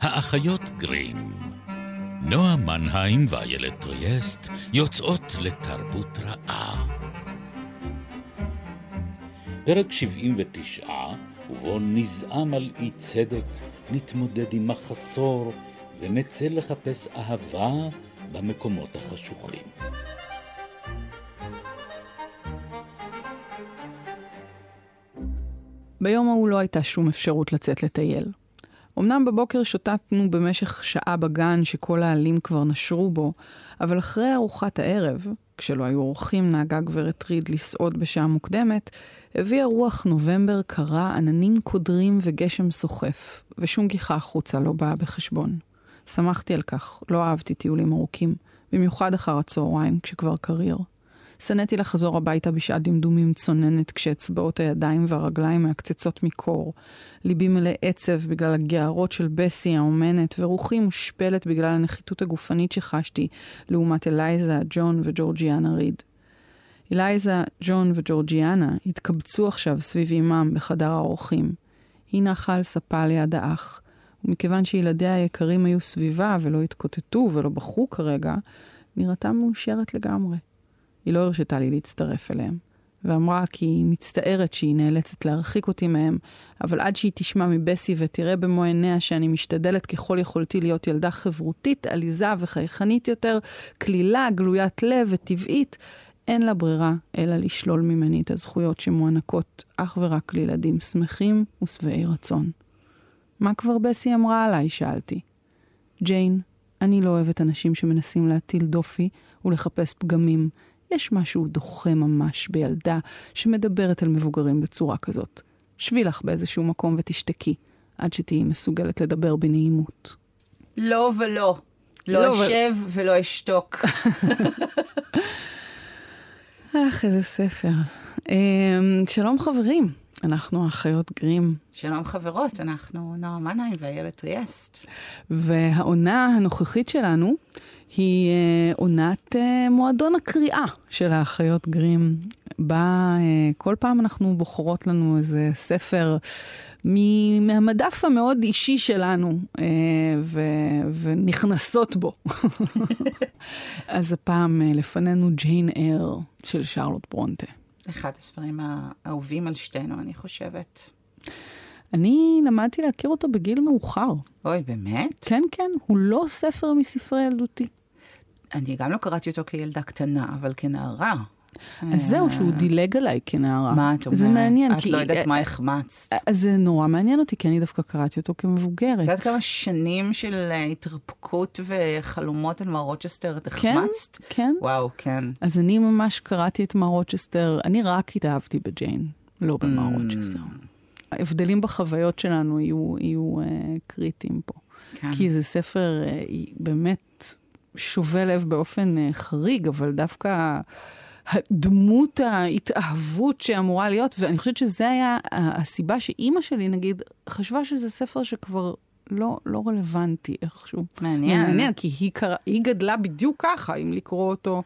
האחיות גרים. נועה מנהיים ואיילת טריאסט יוצאות לתרבות רעה. פרק 79, ובו נזעם על אי צדק, נתמודד עם מחסור, ונצא לחפש אהבה במקומות החשוכים. ביום ההוא לא הייתה שום אפשרות לצאת לטייל. אמנם בבוקר שוטטנו במשך שעה בגן שכל העלים כבר נשרו בו, אבל אחרי ארוחת הערב, כשלא היו אורחים נהגה גברת ריד לסעוד בשעה מוקדמת, הביאה רוח נובמבר קרה, עננים קודרים וגשם סוחף, ושום גיחה החוצה לא באה בחשבון. שמחתי על כך, לא אהבתי טיולים ארוכים, במיוחד אחר הצהריים, כשכבר קריר. שנאתי לחזור הביתה בשעת דמדומים צוננת כשאצבעות הידיים והרגליים מעקצצות מקור. ליבי מלא עצב בגלל הגערות של בסי האומנת, ורוחי מושפלת בגלל הנחיתות הגופנית שחשתי לעומת אלייזה, ג'ון וג'ורג'יאנה ריד. אלייזה, ג'ון וג'ורג'יאנה התקבצו עכשיו סביב אמם בחדר האורחים. היא נחה על ספה ליד האח, ומכיוון שילדיה היקרים היו סביבה ולא התקוטטו ולא בכו כרגע, נראתה מאושרת לגמרי. היא לא הרשתה לי להצטרף אליהם, ואמרה כי היא מצטערת שהיא נאלצת להרחיק אותי מהם, אבל עד שהיא תשמע מבסי ותראה במו עיניה שאני משתדלת ככל יכולתי להיות ילדה חברותית, עליזה וחייכנית יותר, כלילה, גלוית לב וטבעית, אין לה ברירה אלא לשלול ממני את הזכויות שמוענקות אך ורק לילדים שמחים ושבעי רצון. מה כבר בסי אמרה עליי? שאלתי. ג'יין, אני לא אוהבת אנשים שמנסים להטיל דופי ולחפש פגמים. יש משהו דוחה ממש בילדה שמדברת על מבוגרים בצורה כזאת. שבי לך באיזשהו מקום ותשתקי, עד שתהיי מסוגלת לדבר בנעימות. לא ולא. לא, לא, אשב ולא אשתוק. אך, איזה ספר. אמ, שלום חברים, אנחנו האחיות גרים, שלום חברות, אנחנו נועה מנהיים ואיילת טריאסט. והעונה הנוכחית שלנו היא אה, עונת אה, מועדון הקריאה של האחיות גרים. בה אה, כל פעם אנחנו בוחרות לנו איזה ספר מהמדף המאוד אישי שלנו ו- ונכנסות בו. אז הפעם לפנינו ג'יין אר של שרלוט ברונטה. אחד הספרים האהובים על שתינו, אני חושבת. אני למדתי להכיר אותו בגיל מאוחר. אוי, באמת? כן, כן, הוא לא ספר מספרי ילדותי. אני גם לא קראתי אותו כילדה קטנה, אבל כנערה. אז זהו, שהוא דילג עליי כנערה. מה את אומרת? זה מעניין, את כי... לא יודעת מה החמצת. אז זה נורא מעניין אותי, כי אני דווקא קראתי אותו כמבוגרת. את יודעת כמה שנים של אה, התרפקות וחלומות על מר רוצ'סטר את כן, החמצת? כן. וואו, כן. אז אני ממש קראתי את מר רוצ'סטר, אני רק התאהבתי בג'יין, לא במר ממ. רוצ'סטר. ההבדלים בחוויות שלנו יהיו, יהיו אה, קריטיים פה. כן. כי זה ספר אה, באמת שובה לב באופן אה, חריג, אבל דווקא הדמות ההתאהבות שאמורה להיות, ואני חושבת שזה היה הסיבה שאימא שלי, נגיד, חשבה שזה ספר שכבר לא, לא רלוונטי איכשהו. מעניין. מעניין, כי היא, קרא, היא גדלה בדיוק ככה, אם לקרוא אותו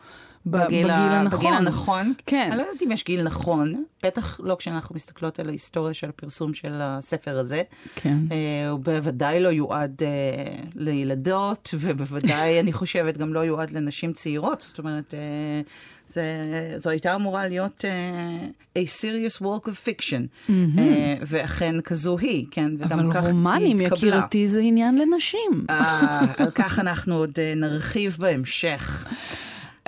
בגיל, ה- הנכון. בגיל הנכון. כן. אני לא יודעת אם יש גיל נכון, בטח לא כשאנחנו מסתכלות על ההיסטוריה של הפרסום של הספר הזה. כן. אה, הוא בוודאי לא יועד אה, לילדות, ובוודאי, אני חושבת, גם לא יועד לנשים צעירות. זאת אומרת, אה, זה, זו הייתה אמורה להיות אה, a serious work of fiction, אה, ואכן כזו היא, כן, וגם אבל כך רומנים, היא התקבלה. יקירתי, זה עניין לנשים. אה, על כך אנחנו עוד אה, נרחיב בהמשך.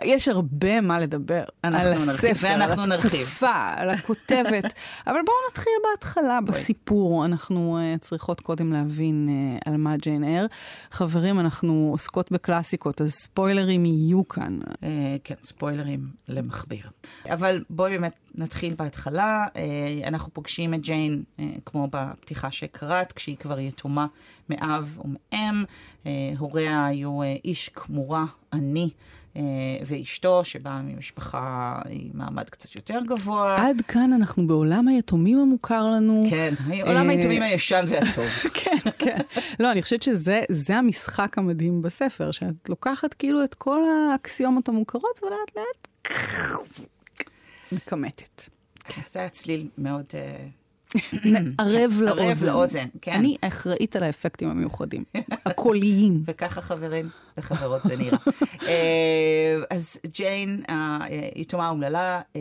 יש הרבה מה לדבר על הספר, על. התקופה, על הכותבת, אבל בואו נתחיל בהתחלה, בסיפור. אנחנו uh, צריכות קודם להבין uh, על מה ג'יין אר. חברים, אנחנו עוסקות בקלאסיקות, אז ספוילרים יהיו כאן. אה, כן, ספוילרים למכביר. אבל בואי באמת נתחיל בהתחלה. אה, אנחנו פוגשים את ג'יין, אה, כמו בפתיחה שקראת, כשהיא כבר יתומה מאב ומאם. אה, הוריה היו אה, איש כמורה עני. אה, ואשתו, שבאה ממשפחה עם מעמד קצת יותר גבוה. עד כאן אנחנו בעולם היתומים המוכר לנו. כן, עולם אה, היתומים הישן והטוב. כן, כן. לא, אני חושבת שזה זה המשחק המדהים בספר, שאת לוקחת כאילו את כל האקסיומות המוכרות ולאט לאט מכמתת. זה היה צליל מאוד... אה, ערב ערב לאוזן. לאוזן, כן. אני אחראית על האפקטים המיוחדים, הקוליים. וככה חברים וחברות זה נראה. אה, אז ג'יין, היתומה האומללה, אה,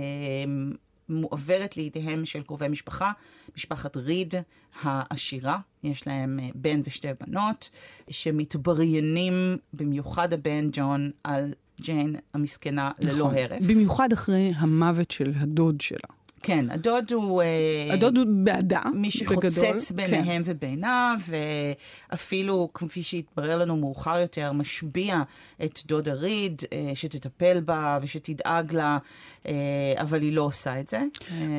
מועברת לידיהם של קרובי משפחה, משפחת ריד העשירה, יש להם אה, בן ושתי בנות, שמתבריינים, במיוחד הבן ג'ון, על ג'יין המסכנה ללא נכון. הרף. במיוחד אחרי המוות של הדוד שלה. כן, הדוד הוא... אה, הדוד הוא בעדה, מי בגדול. שחוצץ כן. ביניהם ובינה, ואפילו, כפי שהתברר לנו מאוחר יותר, משביע את דודה ריד, אה, שתטפל בה ושתדאג לה, אה, אבל היא לא עושה את זה.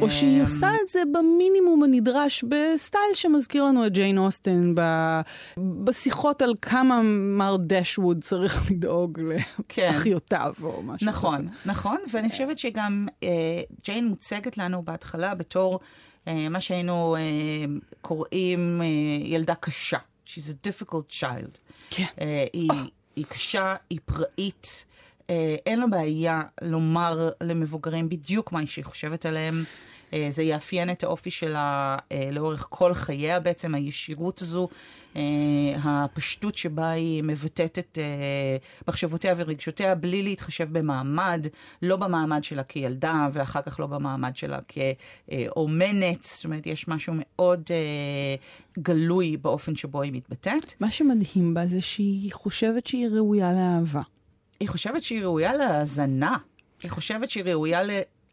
או שהיא עושה את זה במינימום הנדרש בסטייל שמזכיר לנו את ג'יין אוסטן. בשיחות על כמה מר דשווד צריך לדאוג כן. לאחיותיו או משהו נכון, כזה. נכון, ואני חושבת שגם ג'יין מוצגת לנו בהתחלה בתור אה, מה שהיינו אה, קוראים אה, ילדה קשה. She's a difficult child. כן. היא, היא קשה, היא פראית, אין לה בעיה לומר למבוגרים בדיוק מה שהיא חושבת עליהם. אה, זה יאפיין את האופי שלה אה, לאורך כל חייה בעצם, הישירות הזו, אה, הפשטות שבה היא מבטאת את מחשבותיה ורגשותיה בלי להתחשב במעמד, לא במעמד שלה כילדה ואחר כך לא במעמד שלה כאומנת, זאת אומרת, יש משהו מאוד גלוי באופן שבו היא מתבטאת. מה שמדהים בה זה שהיא חושבת שהיא ראויה לאהבה. היא חושבת שהיא ראויה להאזנה. היא חושבת שהיא ראויה.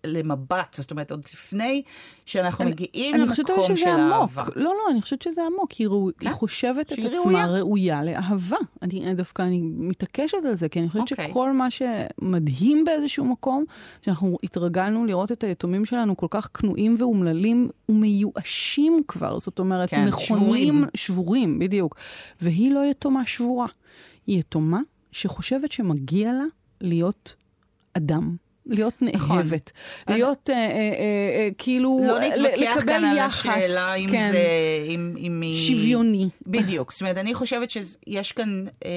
למבט, זאת אומרת, עוד לפני שאנחנו אני- מגיעים אני חושבת למקום שזה של עמוק. האהבה. לא, לא, אני חושבת שזה עמוק. היא, ראו... כן? היא חושבת את שהיא עצמה ראויה. ראויה לאהבה. אני דווקא, אני מתעקשת על זה, כי אני חושבת אוקיי. שכל מה שמדהים באיזשהו מקום, שאנחנו התרגלנו לראות את היתומים שלנו כל כך כנועים ואומללים ומיואשים כבר. זאת אומרת, כן, נכונים, שבורים. שבורים, בדיוק. והיא לא יתומה שבורה. היא יתומה שחושבת שמגיע לה להיות אדם. להיות נכון. נאהבת, להיות אה, אה, אה, אה, כאילו, לא נתווכח לקבל כאן על יחס, השאלה אם כן, זה... אם, אם היא... שוויוני. בדיוק. זאת אומרת, אני חושבת שיש כאן אה,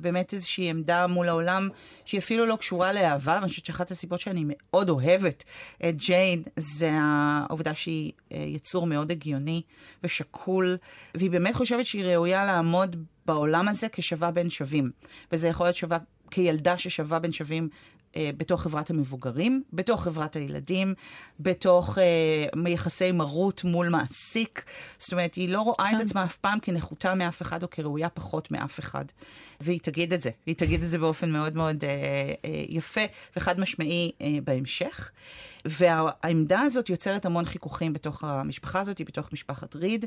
באמת איזושהי עמדה מול העולם שהיא אפילו לא קשורה לאהבה, ואני חושבת שאחת הסיבות שאני מאוד אוהבת את ג'יין זה העובדה שהיא אה, יצור מאוד הגיוני ושקול, והיא באמת חושבת שהיא ראויה לעמוד בעולם הזה כשווה בין שווים. וזה יכול להיות שווה כילדה ששווה בין שווים. אה, בתוך חברת המבוגרים, בתוך חברת הילדים, בתוך אה, יחסי מרות מול מעסיק. זאת אומרת, היא לא רואה את כן. עצמה אף פעם כנחותה מאף אחד או כראויה פחות מאף אחד. והיא תגיד את זה, והיא תגיד את זה באופן מאוד מאוד אה, אה, יפה וחד משמעי אה, בהמשך. והעמדה הזאת יוצרת המון חיכוכים בתוך המשפחה הזאת, בתוך משפחת ריד,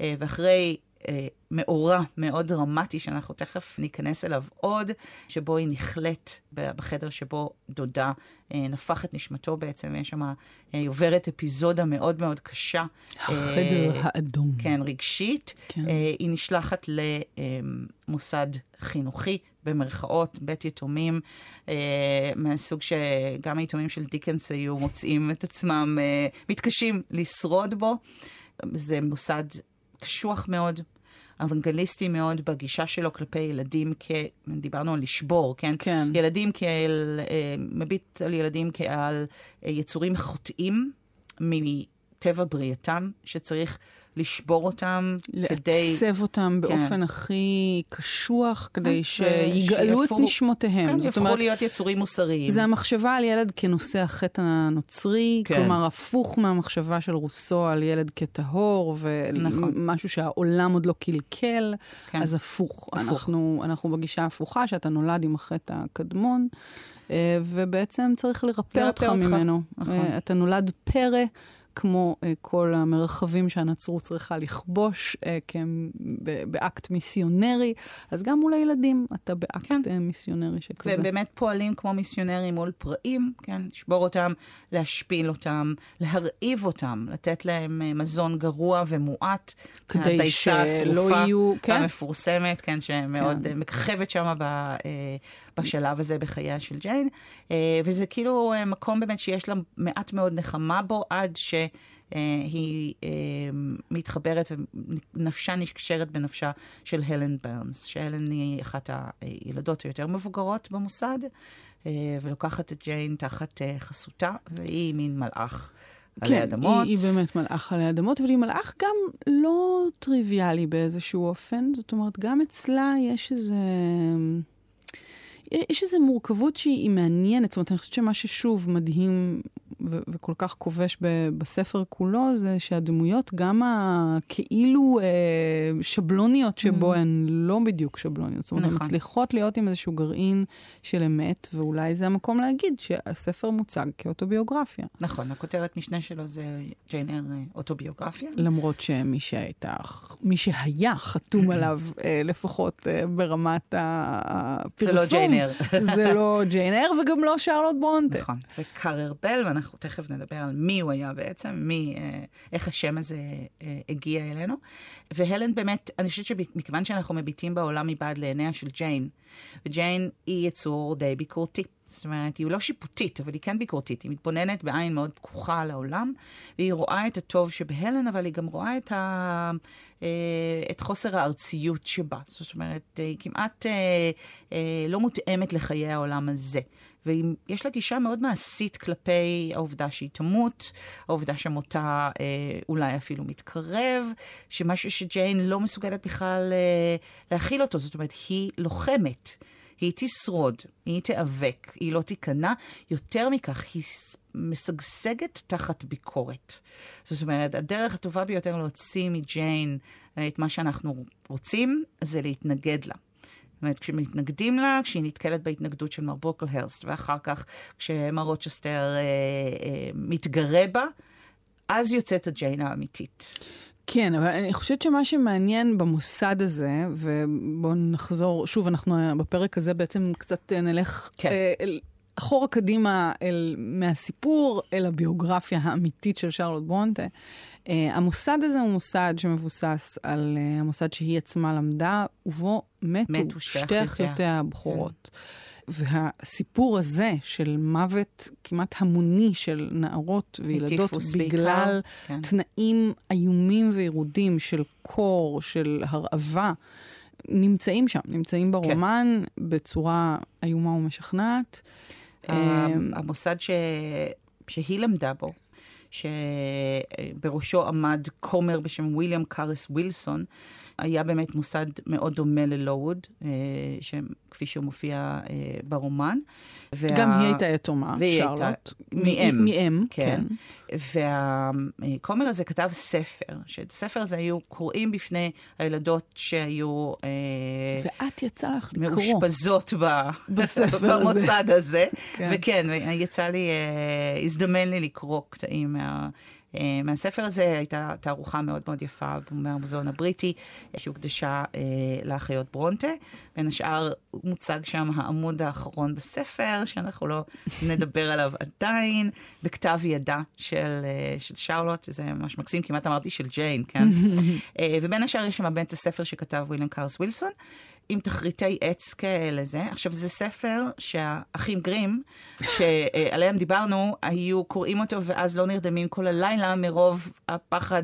אה, ואחרי מאורע מאוד דרמטי, שאנחנו תכף ניכנס אליו עוד, שבו היא נכלאת בחדר שבו דודה אה, נפח את נשמתו בעצם, ויש שם, אה, היא עוברת אפיזודה מאוד מאוד קשה. החדר אה, האדום. כן, רגשית. כן. אה, היא נשלחת למוסד חינוכי, במרכאות, בית יתומים, אה, מהסוג שגם היתומים של דיקנס היו מוצאים את עצמם, אה, מתקשים לשרוד בו. זה מוסד קשוח מאוד. אוונגליסטי מאוד בגישה שלו כלפי ילדים כ... דיברנו על לשבור, כן? כן. ילדים כאל... אה, מביט על ילדים כעל אה, יצורים חוטאים מטבע בריאתם, שצריך לשבור אותם כדי... לעצב אותם כן. באופן הכי קשוח, כדי כן, שיגאלו את נשמותיהם. כן, זאת יהפכו אומרת, להיות יצורים מוסריים. זה המחשבה על ילד כנושא החטא הנוצרי, כן. כלומר, הפוך מהמחשבה של רוסו על ילד כטהור, נכון. ומשהו שהעולם עוד לא קלקל, כן. אז הפוך. הפוך. אנחנו, אנחנו בגישה ההפוכה, שאתה נולד עם החטא הקדמון, אה, ובעצם צריך לרפא אותך, ממנו. נכון. אה, אתה נולד פרא. כמו uh, כל המרחבים שהנצרות צריכה לכבוש uh, באקט מיסיונרי, אז גם מול הילדים אתה באקט כן. uh, מיסיונרי שכזה. והם באמת פועלים כמו מיסיונרים מול פראים, כן? לשבור אותם, להשפיל אותם, להרעיב אותם, לתת להם אה, מזון גרוע ומועט. כדי שלא יהיו- כן. המפורסמת, כן, שמאוד כן. אה, מככבת שם ב, אה, בשלב הזה בחייה של ג'יין. אה, וזה כאילו אה, מקום באמת שיש לה מעט מאוד נחמה בו, עד ש... אה, היא מתחברת ונפשה נקשרת בנפשה של הלן ברנס, שהלן היא אחת הילדות היותר מבוגרות במוסד, ולוקחת את ג'יין תחת חסותה, והיא מין מלאך עלי כן, אדמות. היא, היא באמת מלאך עלי אדמות, אבל היא מלאך גם לא טריוויאלי באיזשהו אופן. זאת אומרת, גם אצלה יש איזה... יש איזו מורכבות שהיא מעניינת, זאת אומרת, אני חושבת שמה ששוב מדהים ו- וכל כך כובש ב- בספר כולו, זה שהדמויות, גם הכאילו אה, שבלוניות שבו mm. הן לא בדיוק שבלוניות. זאת אומרת, נכון. הן מצליחות להיות עם איזשהו גרעין של אמת, ואולי זה המקום להגיד שהספר מוצג כאוטוביוגרפיה. נכון, הכותרת משנה שלו זה ג'יין אר אה, אוטוביוגרפיה. למרות שמי שהייתה, מי שהיה חתום עליו, אה, לפחות אה, ברמת הפרסום, זה לא ג'יין אר. זה לא ג'יין אר וגם לא שרלוט ברונטה. נכון, וקארר בל, ואנחנו תכף נדבר על מי הוא היה בעצם, מי, אה, איך השם הזה אה, הגיע אלינו. והלן באמת, אני חושבת שמכיוון שאנחנו מביטים בעולם מבעד לעיניה של ג'יין, וג'יין היא יצור די ביקורתי. זאת אומרת, היא לא שיפוטית, אבל היא כן ביקורתית. היא מתבוננת בעין מאוד פקוחה על העולם, והיא רואה את הטוב שבהלן, אבל היא גם רואה את, ה... אה, את חוסר הארציות שבה. זאת אומרת, היא כמעט אה, אה, לא מותאמת לחיי העולם הזה. ויש לה גישה מאוד מעשית כלפי העובדה שהיא תמות, העובדה שמותה אה, אולי אפילו מתקרב, שמשהו שג'יין לא מסוגלת בכלל אה, להכיל אותו. זאת אומרת, היא לוחמת. היא תשרוד, היא תיאבק, היא לא תיכנע. יותר מכך, היא משגשגת תחת ביקורת. זאת אומרת, הדרך הטובה ביותר להוציא מג'יין אה, את מה שאנחנו רוצים, זה להתנגד לה. זאת אומרת, כשמתנגדים לה, כשהיא נתקלת בהתנגדות של מר בוקלהרסט, ואחר כך כשמר רוצ'סטר אה, אה, מתגרה בה, אז יוצאת הג'יין האמיתית. כן, אבל אני חושבת שמה שמעניין במוסד הזה, ובואו נחזור, שוב, אנחנו בפרק הזה בעצם קצת נלך כן. אה, אחורה קדימה אל, מהסיפור אל הביוגרפיה האמיתית של שרלוט ברונטה. Uh, המוסד הזה הוא מוסד שמבוסס על uh, המוסד שהיא עצמה למדה, ובו מתו, מתו שתי אחיותיה הבכורות. כן. והסיפור הזה של מוות כמעט המוני של נערות וילדות בגלל כן. תנאים איומים וירודים של קור, של הרעבה, נמצאים שם, נמצאים ברומן כן. בצורה איומה ומשכנעת. המוסד ש... שהיא למדה בו, שבראשו עמד כומר בשם ויליאם קארס ווילסון, היה באמת מוסד מאוד דומה ללואוד, אה, כפי שהוא מופיע אה, ברומן. וה... גם היא הייתה יתומה, שרלוט. מאם. מאם, כן. כן. והכומר הזה כתב ספר, שאת הספר הזה היו קוראים בפני הילדות שהיו... אה, ואת יצא לך לקרוא. מאושפזות ב... בספר במוסד הזה. כן. וכן, יצא לי, הזדמן לי לקרוא קטעים מה... אה, מהספר הזה הייתה תערוכה מאוד מאוד יפה מהמוזיאון הבריטי, שהוקדשה אה, לאחיות ברונטה. בין השאר מוצג שם העמוד האחרון בספר, שאנחנו לא נדבר עליו עדיין, בכתב ידה של, אה, של שרלוט, זה ממש מקסים, כמעט אמרתי של ג'יין, כן? ובין השאר יש שם בית הספר שכתב וויליאם קארס ווילסון. עם תחריטי עץ כאלה זה. עכשיו, זה ספר שהאחים גרים, שעליהם דיברנו, היו קוראים אותו ואז לא נרדמים כל הלילה מרוב הפחד.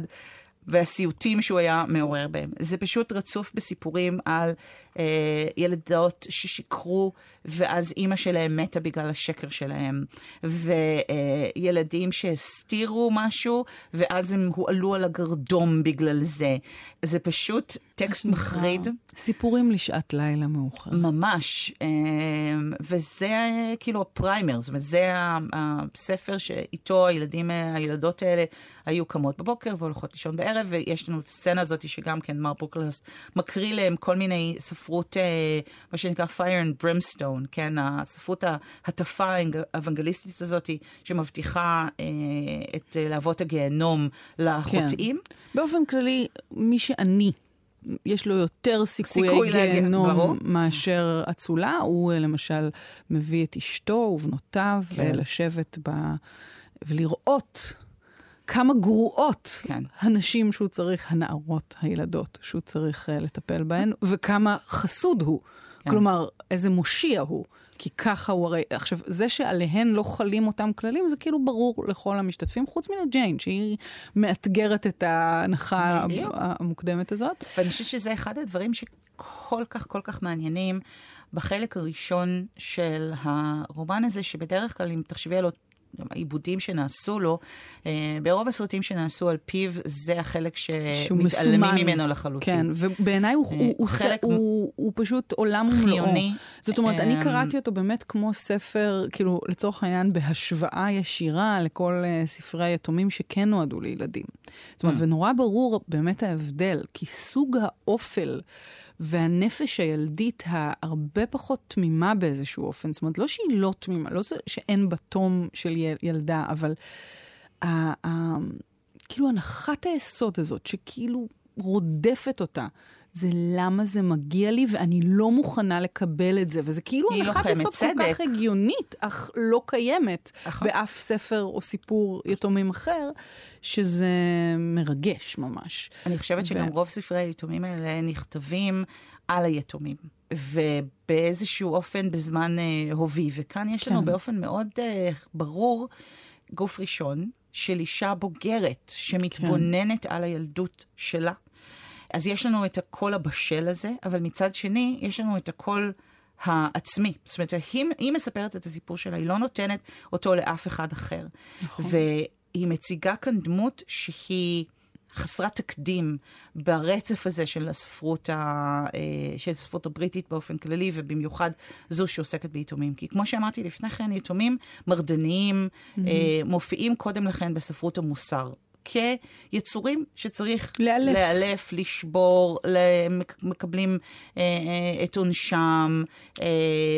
והסיוטים שהוא היה מעורר בהם. זה פשוט רצוף בסיפורים על אה, ילדות ששיקרו, ואז אימא שלהם מתה בגלל השקר שלהם, וילדים אה, שהסתירו משהו, ואז הם הועלו על הגרדום בגלל זה. זה פשוט טקסט מחריד. סיפורים לשעת לילה מאוחר. ממש. אה, וזה כאילו ה primer, זאת אומרת, זה הספר שאיתו הילדים, הילדות האלה היו קמות בבוקר והולכות לישון בערב, ויש לנו את הסצנה הזאת שגם כן מר ברוקלהרסט מקריא להם כל מיני ספרות, אה, מה שנקרא fire and brimstone, כן, הספרות ההטפה האוונגליסטית הזאת, שמבטיחה אה, את להבות הגיהנום לחוטאים. כן. באופן כללי, מי שאני יש לו יותר סיכויי גיהנום מאשר אצולה. הוא למשל מביא את אשתו ובנותיו כן. לשבת ב... ולראות כמה גרועות כן. הנשים שהוא צריך, הנערות, הילדות, שהוא צריך uh, לטפל בהן, וכמה חסוד הוא. כן. כלומר, איזה מושיע הוא. כי ככה הוא הרי... עכשיו, זה שעליהן לא חלים אותם כללים, זה כאילו ברור לכל המשתתפים, חוץ מן הג'יין, שהיא מאתגרת את ההנחה המוקדמת הזאת. ואני חושבת שזה אחד הדברים שכל כך כל כך מעניינים בחלק הראשון של הרומן הזה, שבדרך כלל, אם תחשבי על העיבודים שנעשו לו, אה, ברוב הסרטים שנעשו על פיו, זה החלק שמתעלמים ממנו לחלוטין. כן, ובעיניי הוא, הוא, הוא, חלק הוא, הוא, הוא פשוט עולם ומלואו. זאת אומרת, אני קראתי אותו באמת כמו ספר, כאילו, לצורך העניין, בהשוואה ישירה לכל uh, ספרי היתומים שכן נועדו לילדים. זאת אומרת, ונורא ברור באמת ההבדל, כי סוג האופל... והנפש הילדית ההרבה פחות תמימה באיזשהו אופן. זאת אומרת, לא שהיא לא תמימה, לא שאין בה תום של ילדה, אבל ה- ה- כאילו הנחת היסוד הזאת, שכאילו רודפת אותה, זה למה זה מגיע לי ואני לא מוכנה לקבל את זה. וזה כאילו הנחת יסוד כל כך הגיונית, אך לא קיימת אח... באף ספר או סיפור יתומים אחר, שזה מרגש ממש. אני חושבת ו... שגם רוב ספרי היתומים האלה נכתבים על היתומים. ובאיזשהו אופן בזמן uh, הובי. וכאן יש לנו כן. באופן מאוד uh, ברור גוף ראשון של אישה בוגרת שמתבוננת כן. על הילדות שלה. אז יש לנו את הקול הבשל הזה, אבל מצד שני, יש לנו את הקול העצמי. זאת אומרת, היא, היא מספרת את הסיפור שלה, היא לא נותנת אותו לאף אחד אחר. נכון. והיא מציגה כאן דמות שהיא... חסרת תקדים ברצף הזה של הספרות, ה, אה, של הספרות הבריטית באופן כללי, ובמיוחד זו שעוסקת ביתומים. כי כמו שאמרתי לפני כן, יתומים מרדניים mm-hmm. מופיעים קודם לכן בספרות המוסר. כיצורים שצריך לאלף, לאלף לשבור, מקבלים אה, אה, את עונשם, אה,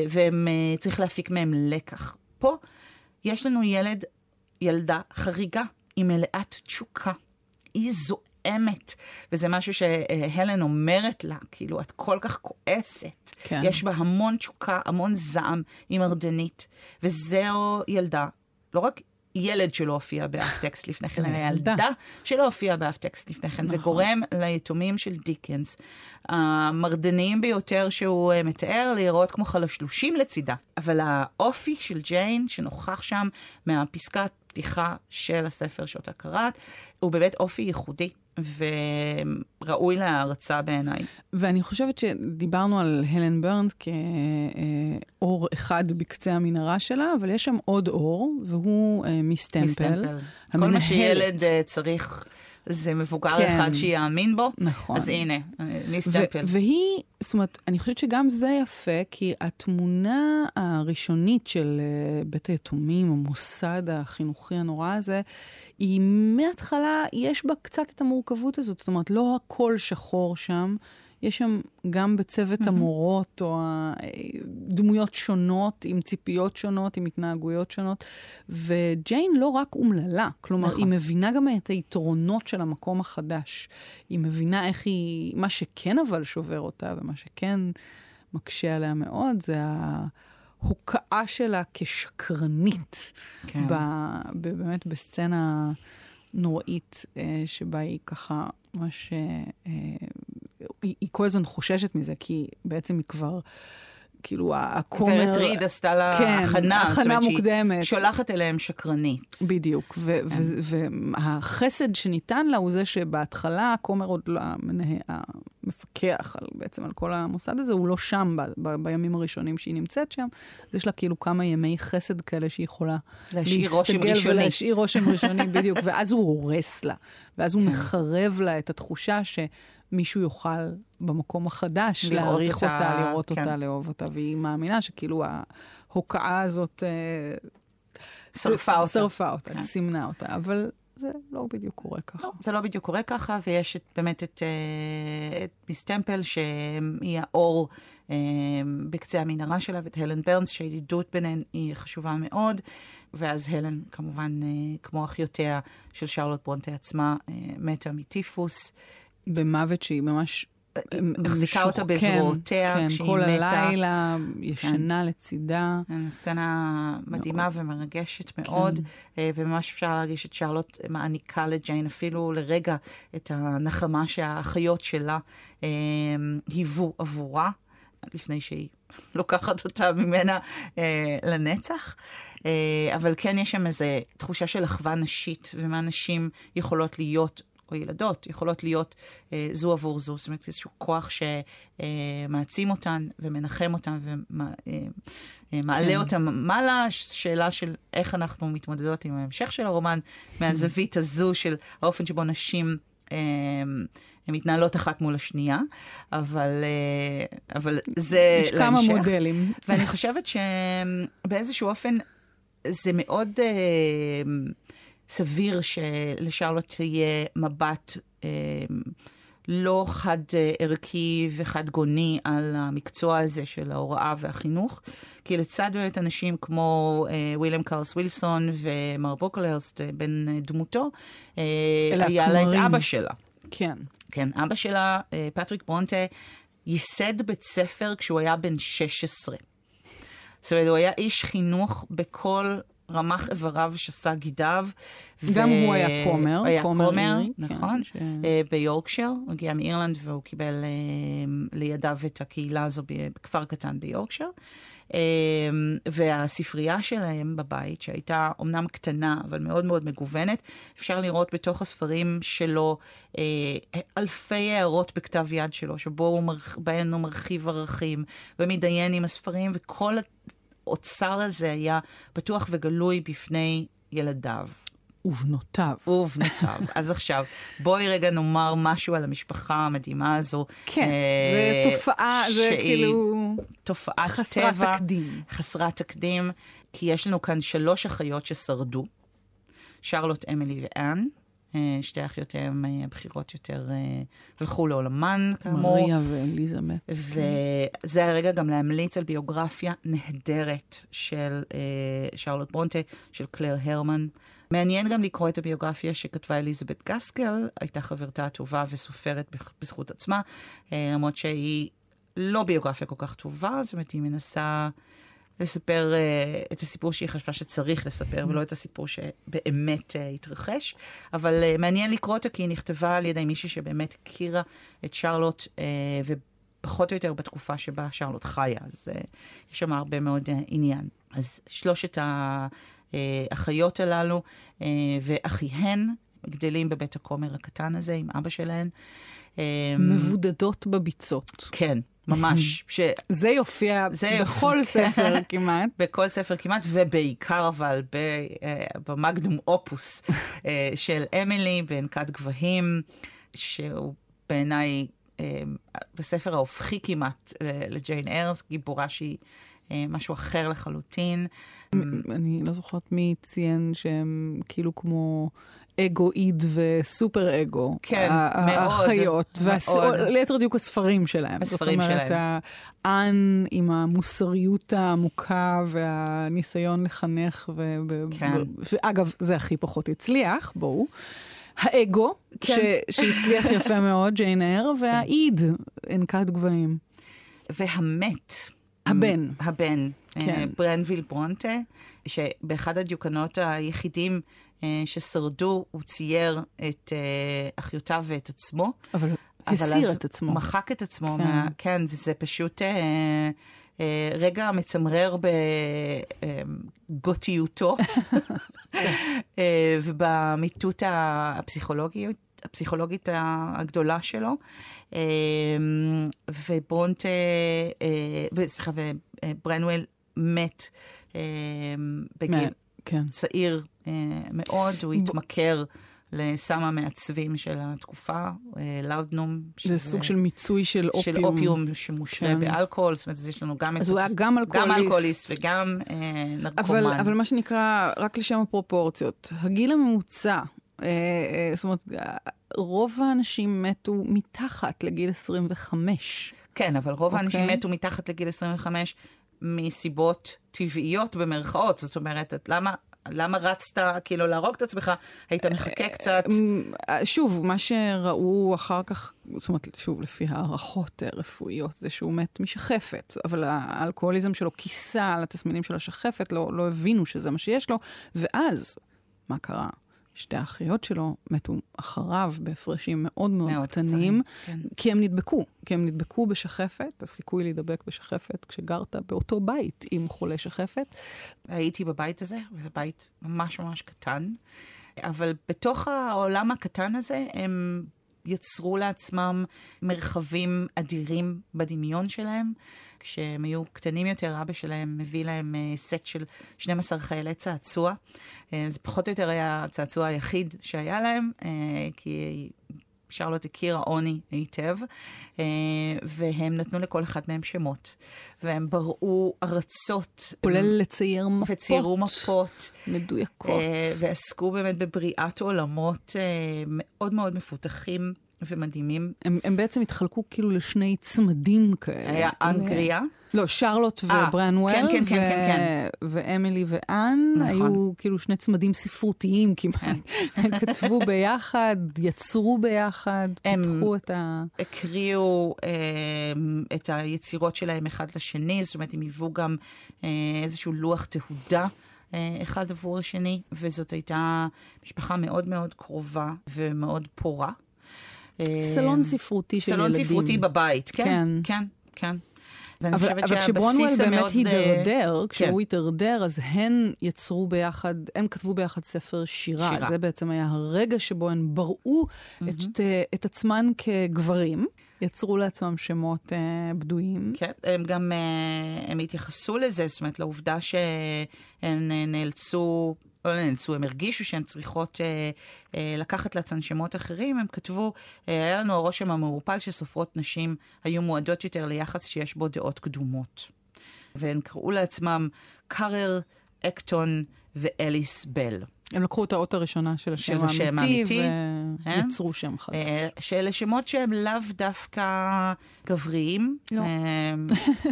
וצריך אה, להפיק מהם לקח. פה יש לנו ילד, ילדה חריגה, היא מלאת תשוקה. היא זועמת, וזה משהו שהלן אומרת לה, כאילו, את כל כך כועסת. כן. יש בה המון תשוקה, המון זעם, היא מרדנית, וזו ילדה, לא רק ילד שלא הופיע באף טקסט לפני כן, אלא ילדה שלא הופיעה באף טקסט לפני כן. זה נכון. גורם ליתומים של דיקנס, המרדניים ביותר שהוא אה, מתאר, להיראות כמו חלשלושים לצידה. אבל האופי של ג'יין, שנוכח שם מהפסקת פתיחה של הספר שאותה קראת, הוא באמת אופי ייחודי. וראוי להערצה בעיניי. ואני חושבת שדיברנו על הלן ברנס כאור אחד בקצה המנהרה שלה, אבל יש שם עוד אור, והוא אה, מסטמפל. מסטמפל. כל מה שילד אה, צריך זה מבוגר כן. אחד שיאמין בו. נכון. אז הנה, מסטמפל. והיא, זאת אומרת, אני חושבת שגם זה יפה, כי התמונה הראשונית של uh, בית היתומים, המוסד החינוכי הנורא הזה, היא מההתחלה, יש בה קצת את המורכבות הזאת. זאת אומרת, לא הכל שחור שם. יש שם גם בצוות mm-hmm. המורות, או דמויות שונות, עם ציפיות שונות, עם התנהגויות שונות. וג'יין לא רק אומללה, כלומר, נכון. היא מבינה גם את היתרונות של המקום החדש. היא מבינה איך היא, מה שכן אבל שובר אותה, ומה שכן מקשה עליה מאוד, זה ההוקעה שלה כשקרנית. כן. ב, ב, באמת בסצנה נוראית, אה, שבה היא ככה ממש... אה, היא, היא כל הזמן חוששת מזה, כי בעצם היא כבר... כאילו, הכומר... גברת ריד עשתה לה כן, הכנה. הכנה מוקדמת. שהיא שולחת אליהם שקרנית. בדיוק. ו- כן. והחסד שניתן לה הוא זה שבהתחלה הכומר עוד לא, המפקח על, בעצם על כל המוסד הזה, הוא לא שם ב- ב- בימים הראשונים שהיא נמצאת שם. אז יש לה כאילו כמה ימי חסד כאלה שהיא יכולה להשאיר רושם ראשוני. ולהשאיר רושם ראשוני, בדיוק. ואז הוא הורס לה. ואז הוא כן. מחרב לה את התחושה ש... מישהו יוכל במקום החדש להעריך אותה, אותה לראות כן. אותה, לאהוב אותה, והיא מאמינה שכאילו ההוקעה הזאת... אה, שרפה אותה. שרפה אותה, כן. סימנה אותה, אבל זה לא בדיוק קורה ככה. לא, זה לא בדיוק קורה ככה, ויש את, באמת את, אה, את מיס טמפל, שהיא האור אה, בקצה המנהרה שלה, ואת הלן ברנס, שהידידות ביניהן היא חשובה מאוד, ואז הלן, כמובן, כמו אחיותיה של שרלוט ברונטה עצמה, מתה מטיפוס. במוות שהיא ממש... מחזיקה אותה בזרועותיה כן, כשהיא כל מתה. כל הלילה ישנה כן. לצידה. סצנה מדהימה מאוד. ומרגשת כן. מאוד, כן. וממש אפשר להרגיש את שרלוט מעניקה לג'יין אפילו לרגע את הנחמה שהאחיות שלה אה, היוו עבורה, לפני שהיא לוקחת אותה ממנה אה, לנצח. אה, אבל כן יש שם איזו תחושה של אחווה נשית, ומה נשים יכולות להיות או ילדות יכולות להיות אה, זו עבור זו, זאת אומרת איזשהו כוח שמעצים אה, אותן ומנחם אותן ומעלה אה, כן. אותן מעלה, שאלה של איך אנחנו מתמודדות עם ההמשך של הרומן, מהזווית הזו של האופן שבו נשים... אה, הן מתנהלות אחת מול השנייה, אבל, אה, אבל זה יש להמשך. יש כמה מודלים. ואני חושבת שבאיזשהו אופן זה מאוד סביר שלשרלוט תהיה מבט אה, לא חד ערכי וחד גוני על המקצוע הזה של ההוראה והחינוך, כי לצד באמת אנשים כמו אה, וויליאם קארס ווילסון ומר ברוקלהרסט, בן דמותו, uh, היה לה את אבא שלה. כן. כן, אבא שלה, אה, פטריק ברונטה, ייסד בית ספר כשהוא היה בן 16. זאת אומרת, הוא היה איש חינוך בכל רמ"ח איבריו ושסה גידיו. גם ו... הוא היה כומר, היה כומר, כומר אירי, נכון, כן, ש... אה, ביורקשייר, הוא הגיע מאירלנד והוא קיבל אה, לידיו את הקהילה הזו בכפר קטן ביורקשייר. אמ, והספרייה שלהם בבית, שהייתה אומנם קטנה, אבל מאוד מאוד מגוונת, אפשר לראות בתוך הספרים שלו אה, אלפי הערות בכתב יד שלו, שבו הוא מרח, בהן הוא מרחיב ערכים ומתדיין עם הספרים, וכל האוצר הזה היה פתוח וגלוי בפני ילדיו. ובנותיו. ובנותיו. אז עכשיו, בואי רגע נאמר משהו על המשפחה המדהימה הזו. כן, אה, זה תופעה, זה כאילו... תופעת חסרת טבע. חסרת תקדים. חסרת תקדים, כי יש לנו כאן שלוש אחיות ששרדו, שרלוט, אמילי ואן. אה, שתי אחיותיהם אה, הבכירות יותר אה, הלכו לעולמן, כאמור. מריה ואליזמת. וזה הרגע גם להמליץ על ביוגרפיה נהדרת של שרלוט ברונטה, של קלר הרמן. מעניין גם לקרוא את הביוגרפיה שכתבה אליזבת גסקל, הייתה חברתה הטובה וסופרת בזכות עצמה, למרות שהיא לא ביוגרפיה כל כך טובה, זאת אומרת, היא מנסה... לספר uh, את הסיפור שהיא חשבה שצריך לספר, ולא את הסיפור שבאמת uh, התרחש. אבל uh, מעניין לקרוא אותה, כי היא נכתבה על ידי מישהי שבאמת הכירה את שרלוט, uh, ופחות או יותר בתקופה שבה שרלוט חיה, אז uh, יש שם הרבה מאוד uh, עניין. אז שלושת האחיות הללו uh, ואחיהן גדלים בבית הכומר הקטן הזה עם אבא שלהן. מבודדות בביצות. כן, ממש. ש... זה יופיע זה בכל. ספר כמעט. בכל ספר כמעט, ובעיקר אבל ב, אה, במגנום אופוס אה, של אמילי בענקת גבהים, שהוא בעיניי אה, בספר ההופכי כמעט לג'יין ארס, גיבורה שהיא משהו אחר לחלוטין. אני לא זוכרת מי ציין שהם כאילו כמו... אגואיד וסופר אגו. כן, מאוד. החיות, מאוד. ליתר דיוק הספרים שלהם. הספרים שלהם. זאת אומרת, האן עם המוסריות העמוקה והניסיון לחנך. ו... כן. ואגב, זה הכי פחות הצליח, בואו. האגו, כן. ש... שהצליח יפה מאוד, ג'יין אר, והאיד, ענקת גבהים. והמת. הבן. הבן. כן. אה, ברנביל ברונטה, שבאחד הדיוקנות היחידים ששרדו, הוא צייר את אה, אחיותיו ואת עצמו. אבל הסיר את עצמו. מחק את עצמו, כן, מה, כן וזה פשוט אה, אה, רגע מצמרר בגותיותו אה, ובמיטוט הפסיכולוגיות. הפסיכולוגית הגדולה שלו, אה, וברונט, סליחה, וברנואל מת בגיל כן. צעיר אה, מאוד, הוא התמכר לסם המעצבים של התקופה, אה, לאודנום. זה סוג של מיצוי של אופיום. של אופיום שמושרה כן. באלכוהול, זאת אומרת, יש לנו גם... אז הוא היה גם אלכוהוליסט. גם אלכוהוליסט וגם אה, נרקומן. אבל, אבל מה שנקרא, רק לשם הפרופורציות, הגיל הממוצע, אה, אה, זאת אומרת, רוב האנשים מתו מתחת לגיל 25. כן, אבל רוב okay. האנשים אוקיי. מתו מתחת לגיל 25 מסיבות טבעיות במרכאות. זאת אומרת, למה, למה רצת כאילו להרוג את עצמך? היית מחכה קצת. אה, שוב, מה שראו אחר כך, זאת אומרת, שוב, לפי הערכות רפואיות, זה שהוא מת משחפת, אבל האלכוהוליזם שלו כיסה על התסמינים של השחפת, לא, לא הבינו שזה מה שיש לו, ואז, מה קרה? שתי האחיות שלו מתו אחריו בהפרשים מאוד מאוד, מאוד קטנים, כן. כי הם נדבקו, כי הם נדבקו בשחפת, הסיכוי להידבק בשחפת כשגרת באותו בית עם חולה שחפת. הייתי בבית הזה, וזה בית ממש ממש קטן. אבל בתוך העולם הקטן הזה, הם יצרו לעצמם מרחבים אדירים בדמיון שלהם. כשהם היו קטנים יותר, אבא שלהם מביא להם סט של 12 חיילי צעצוע. Uh, זה פחות או יותר היה הצעצוע היחיד שהיה להם, uh, כי שרלוט הכירה עוני היטב, אה, והם נתנו לכל אחד מהם שמות, והם בראו ארצות. כולל לצייר מפות. וציירו מפות. מדויקות. אה, ועסקו באמת בבריאת עולמות אה, מאוד מאוד מפותחים. ומדהימים. הם, הם בעצם התחלקו כאילו לשני צמדים כאלה. היה אנגריה. לא, שרלוט וברנואל, כן, כן, כן, כן, כן. ואמילי ואן, נכון. היו כאילו שני צמדים ספרותיים כמעט. כן. הם כתבו ביחד, יצרו ביחד, פיתחו את ה... הקריאו אה, את היצירות שלהם אחד לשני, זאת אומרת, הם היוו גם אה, איזשהו לוח תהודה. אה, אחד עבור השני, וזאת הייתה משפחה מאוד מאוד קרובה ומאוד פורה. אה, סלון ספרותי של סלון ילדים. ספרותי בבית, כן, כן. כן, כן. אבל, אבל כשברונוול באמת המאוד... אה, הידרדר, כשהוא כן. הידרדר, אז הן יצרו ביחד, הם כתבו ביחד ספר שירה. שירה. זה בעצם היה הרגע שבו הן בראו את, אה, את עצמן כגברים, יצרו לעצמם שמות אה, בדויים. כן, הם גם, אה, הם התייחסו לזה, זאת אומרת, לעובדה שהם אה, נאלצו, לא נאלצו, הם הרגישו שהן צריכות אה, אה, לקחת לעצמן שמות אחרים, הם כתבו, אה, היה לנו הרושם המעורפל שסופרות נשים היו מועדות יותר ליחס שיש בו דעות קדומות. והן קראו לעצמם קארר, אקטון ואליס בל. הם לקחו את האות הראשונה של השם של האמיתי, ויצרו שם חדש. אה, שאלה שמות שהם לאו דווקא גבריים. לא. אה,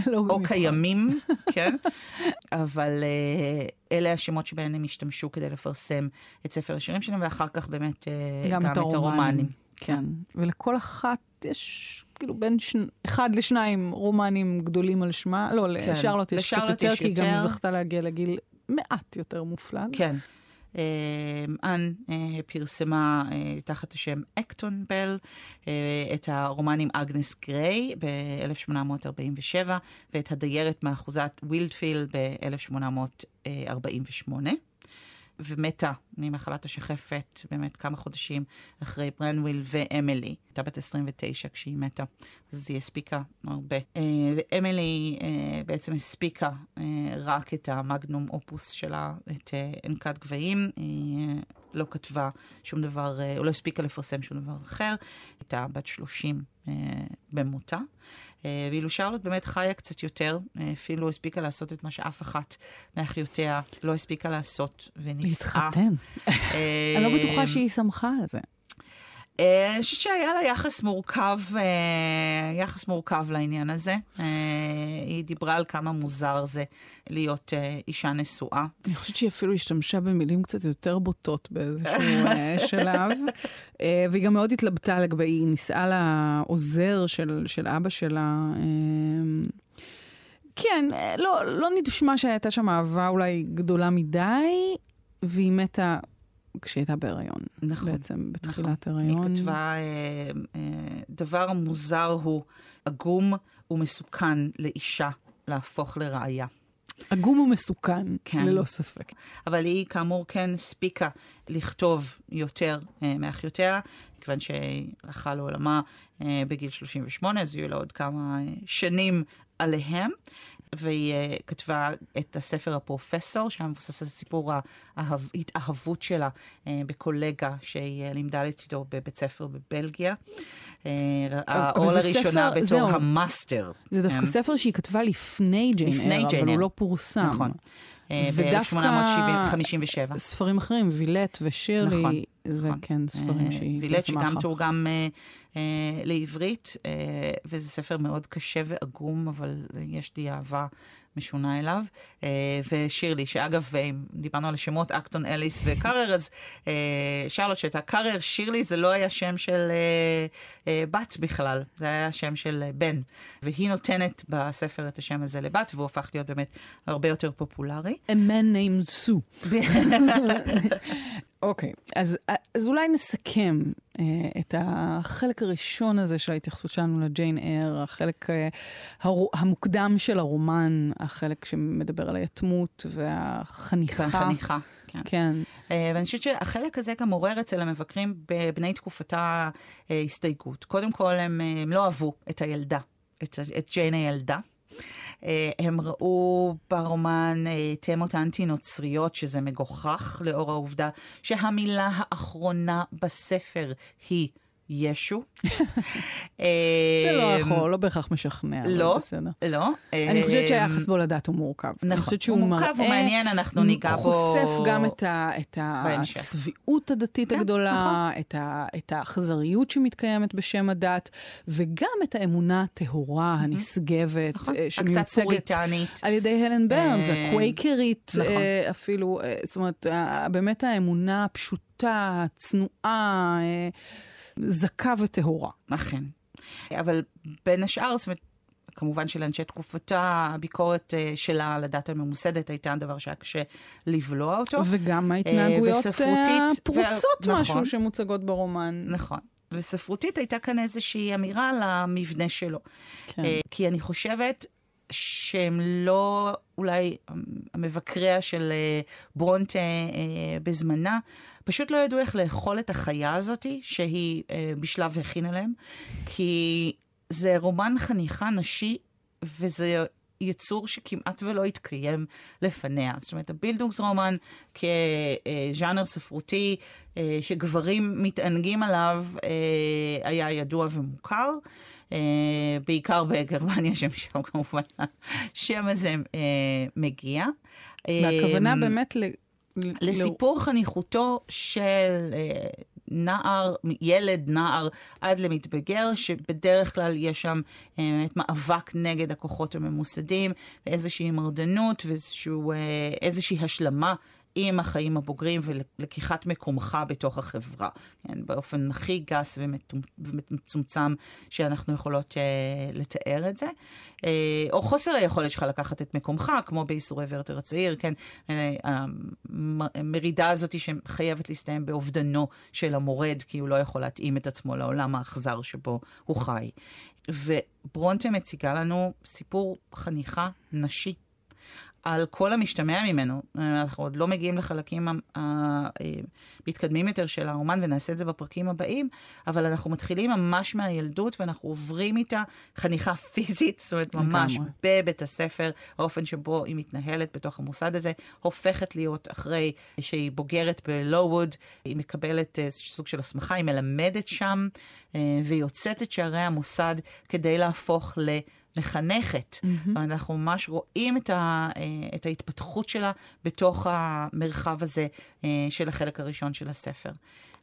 לא או. קיימים, כן? אבל אה, אלה השמות שבהם הם השתמשו כדי לפרסם את ספר השירים שלהם, ואחר כך באמת גם, גם, את את הרומנים. כן, ולכל אחת יש כאילו בין שני, אחד לשניים רומנים גדולים על שמה. לא, כן. לשרלוט יש קצת יותר, כי היא גם. זכתה להגיע לגיל מעט יותר מופלג. כן. אה, אן אה, פרסמה אה, תחת השם אקטון בל אה, את הרומנים אגנס גריי ב-1847 ואת הדיירת מאחוזת וילדפילד ב-1848. ומתה ממחלת השחפת באמת כמה חודשים אחרי ברנוול ואמילי. הייתה בת 29 כשהיא מתה, אז היא הספיקה הרבה. אה, ואמילי אה, בעצם הספיקה אה, רק את המגנום אופוס שלה, את אנקת גבהים. לא כתבה שום דבר, אה, או לא הספיקה לפרסם שום דבר אחר. הייתה בת 30 אה, במותה. אה, ואילו שרלוט באמת חיה קצת יותר, אה, אפילו הספיקה לעשות את מה שאף אחת מאחיותיה לא הספיקה לעשות, ונישאה. להתחתן. אני לא בטוחה שהיא שמחה על זה. אה, אני חושבת שהיה לה יחס מורכב, אה, יחס מורכב לעניין הזה. אה, היא דיברה על כמה מוזר זה להיות אישה נשואה. אני חושבת שהיא אפילו השתמשה במילים קצת יותר בוטות באיזשהו שלב, והיא גם מאוד התלבטה לגבי, היא נישאה לעוזר של, של אבא שלה. כן, לא, לא נשמע שהייתה שם אהבה אולי גדולה מדי, והיא מתה כשהיא הייתה בהיריון. נכון, בעצם בתחילת היא הריון. כתבה, אה, אה, דבר מוזר הוא עגום ומסוכן לאישה להפוך לראיה. עגום ומסוכן, כן. ללא ספק. אבל היא כאמור כן הספיקה לכתוב יותר אה, מאחיותיה, כיוון שהלכה לעולמה אה, בגיל 38, אז יהיו לה עוד כמה אה, שנים עליהם. והיא אה, כתבה את הספר הפרופסור, שהיה מבוסס על סיפור ההתאהבות שלה אה, בקולגה שהיא אה, לימדה לצידו בבית ספר בבלגיה. האור לראשונה ספר- בתור זהו. המאסטר. זה דווקא כן. ספר שהיא כתבה לפני ג'יין אייר, אבל הוא. לא פורסם. נכון. אה, ודווקא- ב-1857. ספרים אחרים, וילט ושירלי, נכון, זה נכון. כן ספרים שהיא וילט שגם. תורגם לעברית, אה, וזה ספר מאוד קשה ועגום, אבל יש לי אהבה משונה אליו. אה, ושירלי, שאגב, אה, אם דיברנו על השמות אקטון, אליס וקארר, אז אה, שרלוט שהייתה קארר, שירלי זה לא היה שם של אה, אה, בת בכלל, זה היה שם של אה, בן. והיא נותנת בספר את השם הזה לבת, והוא הפך להיות באמת הרבה יותר פופולרי. A man named Sue. אוקיי, אז, אז אולי נסכם אה, את החלק הראשון הזה של ההתייחסות שלנו לג'יין אר, החלק אה, הרו, המוקדם של הרומן, החלק שמדבר על היתמות והחניכה. חניכה, כן. כן. אה, ואני חושבת שהחלק הזה גם עורר אצל המבקרים בבני תקופתה אה, הסתייגות. קודם כל, הם, אה, הם לא אהבו את הילדה, את, את ג'יין הילדה. הם ראו ברומן תמות אנטי-נוצריות, שזה מגוחך לאור העובדה שהמילה האחרונה בספר היא ישו. זה לא אה, יכול, לא בהכרח משכנע, לא, בסדר. לא. אני חושבת אה, שהיחס בו לדת הוא מורכב. אני נכון, חושבת הוא שהוא מורכב, הוא מעניין, אנחנו ניגע בו... חושף גם את. הצביעות הדתית כן, הגדולה, את, ה, את האכזריות שמתקיימת בשם הדת, וגם את האמונה הטהורה, הנשגבת, נכון, אה, שמיוצגת. על ידי הלן ברנס, אה, הקווייקרית נכון. אה, אפילו, אה, זאת אומרת, אה, באמת האמונה הפשוטה, הצנועה, אה, זכה וטהורה. אכן. אבל בין השאר, זאת אומרת, כמובן שלאנשי תקופתה, הביקורת אה, שלה על הדת הממוסדת הייתה דבר שהיה קשה לבלוע אותו. וגם ההתנהגויות וספרותית, אה, ו- הפרוצות נכון. משהו שמוצגות ברומן. נכון. וספרותית הייתה כאן איזושהי אמירה על המבנה שלו. כן. אה, כי אני חושבת שהם לא אולי המבקריה של אה, ברונטה אה, בזמנה, פשוט לא ידעו איך לאכול את החיה הזאת שהיא אה, בשלב הכינה להם, כי זה רומן חניכה נשי, וזה יצור שכמעט ולא התקיים לפניה. זאת אומרת, הבילדונגס רומן כז'אנר ספרותי אה, שגברים מתענגים עליו אה, היה ידוע ומוכר. אה, בעיקר בגרמניה, שמשם כמובן השם הזה מגיע. והכוונה באמת ל... לסיפור חניכותו של נער, ילד, נער, עד למתבגר, שבדרך כלל יש שם אה, באמת מאבק נגד הכוחות הממוסדים, ואיזושהי מרדנות ואיזושהי השלמה. עם החיים הבוגרים ולקיחת מקומך בתוך החברה, כן, באופן הכי גס ומצומצם- שאנחנו יכולות אה, לתאר את זה. אה, או חוסר היכולת שלך לקחת את מקומך, כמו בייסורי ורטר הצעיר, כן, אה, המרידה הזאת שחייבת להסתיים באובדנו של המורד, כי הוא לא יכול להתאים את עצמו לעולם האכזר שבו הוא חי. וברונטה מציגה לנו סיפור חניכה נשי. על כל המשתמע ממנו. אנחנו עוד לא מגיעים לחלקים המתקדמים יותר של האומן, ונעשה את זה בפרקים הבאים, אבל אנחנו מתחילים ממש מהילדות, ואנחנו עוברים איתה חניכה פיזית, זאת אומרת, ממש לגמרי. בבית הספר, האופן שבו היא מתנהלת בתוך המוסד הזה, הופכת להיות אחרי שהיא בוגרת בלואווד, היא מקבלת אה, סוג של הסמכה, היא מלמדת שם, אה, ויוצאת את שערי המוסד כדי להפוך ל... מחנכת. Mm-hmm. ואנחנו ממש רואים את, ה, אה, את ההתפתחות שלה בתוך המרחב הזה אה, של החלק הראשון של הספר.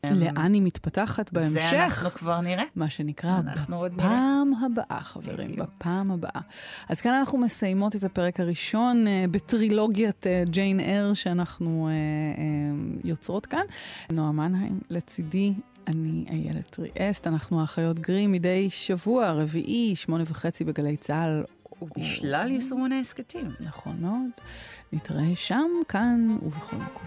לאן היא מתפתחת זה בהמשך? אנחנו כבר נראה. מה שנקרא, אנחנו. בפעם הבאה, חברים, בדיוק. בפעם הבאה. אז כאן אנחנו מסיימות את הפרק הראשון אה, בטרילוגיית ג'יין אר שאנחנו יוצרות כאן. נועה מנהיים לצידי. אני איילת ריאסט, אנחנו האחיות גרים מדי שבוע, רביעי, שמונה וחצי בגלי צה"ל. בשלל יישומון ההסכתים. נכון מאוד. נתראה שם, כאן ובכל מקום.